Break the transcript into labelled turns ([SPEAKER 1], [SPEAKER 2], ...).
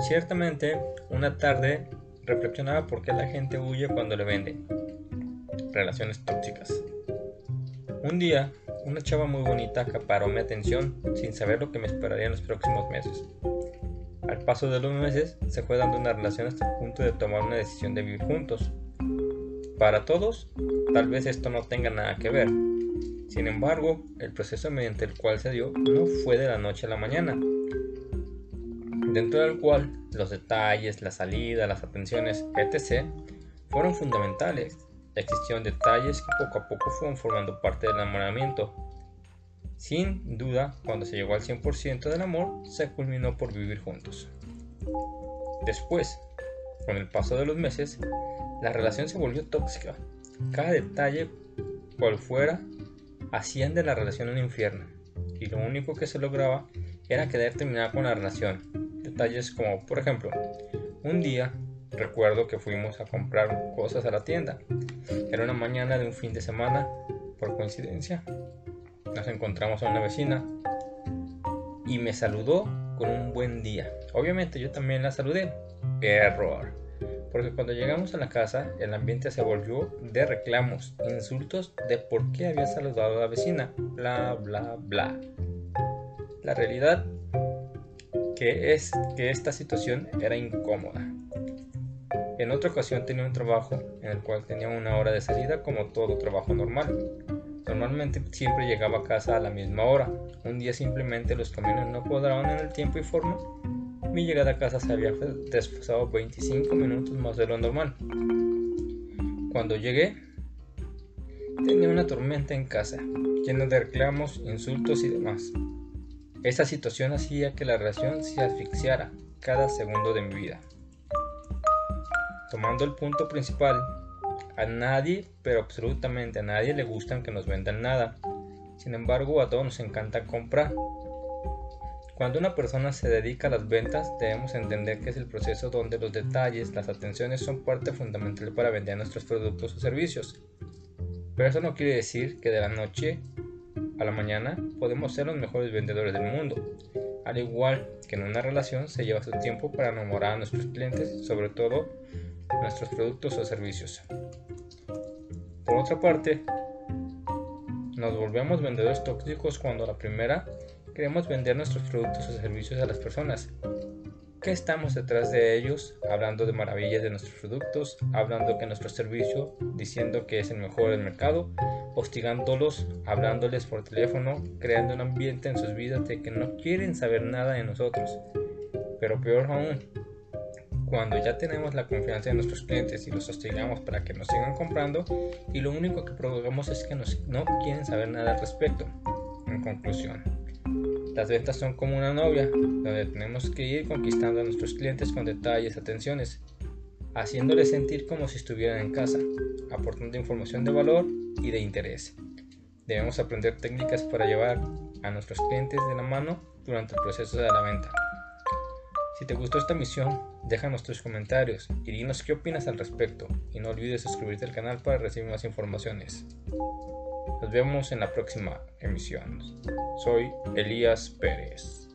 [SPEAKER 1] Ciertamente, una tarde reflexionaba por qué la gente huye cuando le venden. Relaciones tóxicas. Un día, una chava muy bonita acaparó mi atención sin saber lo que me esperaría en los próximos meses. Al paso de los meses, se fue dando una relación hasta el punto de tomar una decisión de vivir juntos. Para todos, tal vez esto no tenga nada que ver. Sin embargo, el proceso mediante el cual se dio no fue de la noche a la mañana, dentro del cual los detalles, la salida, las atenciones, etc., fueron fundamentales. Existieron detalles que poco a poco fueron formando parte del enamoramiento. Sin duda, cuando se llegó al 100% del amor, se culminó por vivir juntos. Después, con el paso de los meses, la relación se volvió tóxica. Cada detalle, cual fuera, hacían de la relación un infierno. Y lo único que se lograba era querer terminar con la relación, detalles como, por ejemplo, un día recuerdo que fuimos a comprar cosas a la tienda. Era una mañana de un fin de semana, por coincidencia. Nos encontramos a una vecina y me saludó con un buen día. Obviamente yo también la saludé. Error. Porque cuando llegamos a la casa el ambiente se volvió de reclamos, insultos de por qué había saludado a la vecina, bla bla bla. La realidad que es que esta situación era incómoda. En otra ocasión tenía un trabajo en el cual tenía una hora de salida como todo trabajo normal. Normalmente siempre llegaba a casa a la misma hora. Un día simplemente los camiones no cuadraban en el tiempo y forma. Mi llegada a casa se había desfasado 25 minutos más de lo normal. Cuando llegué, tenía una tormenta en casa, llena de reclamos, insultos y demás. Esa situación hacía que la relación se asfixiara cada segundo de mi vida. Tomando el punto principal, a nadie, pero absolutamente a nadie le gustan que nos vendan nada. Sin embargo, a todos nos encanta comprar. Cuando una persona se dedica a las ventas, debemos entender que es el proceso donde los detalles, las atenciones son parte fundamental para vender nuestros productos o servicios. Pero eso no quiere decir que de la noche a la mañana, podemos ser los mejores vendedores del mundo. Al igual que en una relación, se lleva su tiempo para enamorar a nuestros clientes, sobre todo nuestros productos o servicios. Por otra parte, nos volvemos vendedores tóxicos cuando a la primera queremos vender nuestros productos o servicios a las personas que estamos detrás de ellos, hablando de maravillas de nuestros productos, hablando que nuestro servicio, diciendo que es el mejor del mercado, hostigándolos, hablándoles por teléfono, creando un ambiente en sus vidas de que no quieren saber nada de nosotros. Pero peor aún, cuando ya tenemos la confianza de nuestros clientes y los hostigamos para que nos sigan comprando y lo único que provocamos es que nos, no quieren saber nada al respecto. En conclusión, las ventas son como una novia, donde tenemos que ir conquistando a nuestros clientes con detalles, atenciones, haciéndoles sentir como si estuvieran en casa, aportando información de valor y de interés. Debemos aprender técnicas para llevar a nuestros clientes de la mano durante el proceso de la venta. Si te gustó esta misión, déjanos tus comentarios y dinos qué opinas al respecto y no olvides suscribirte al canal para recibir más informaciones. Nos vemos en la próxima emisión. Soy Elías Pérez.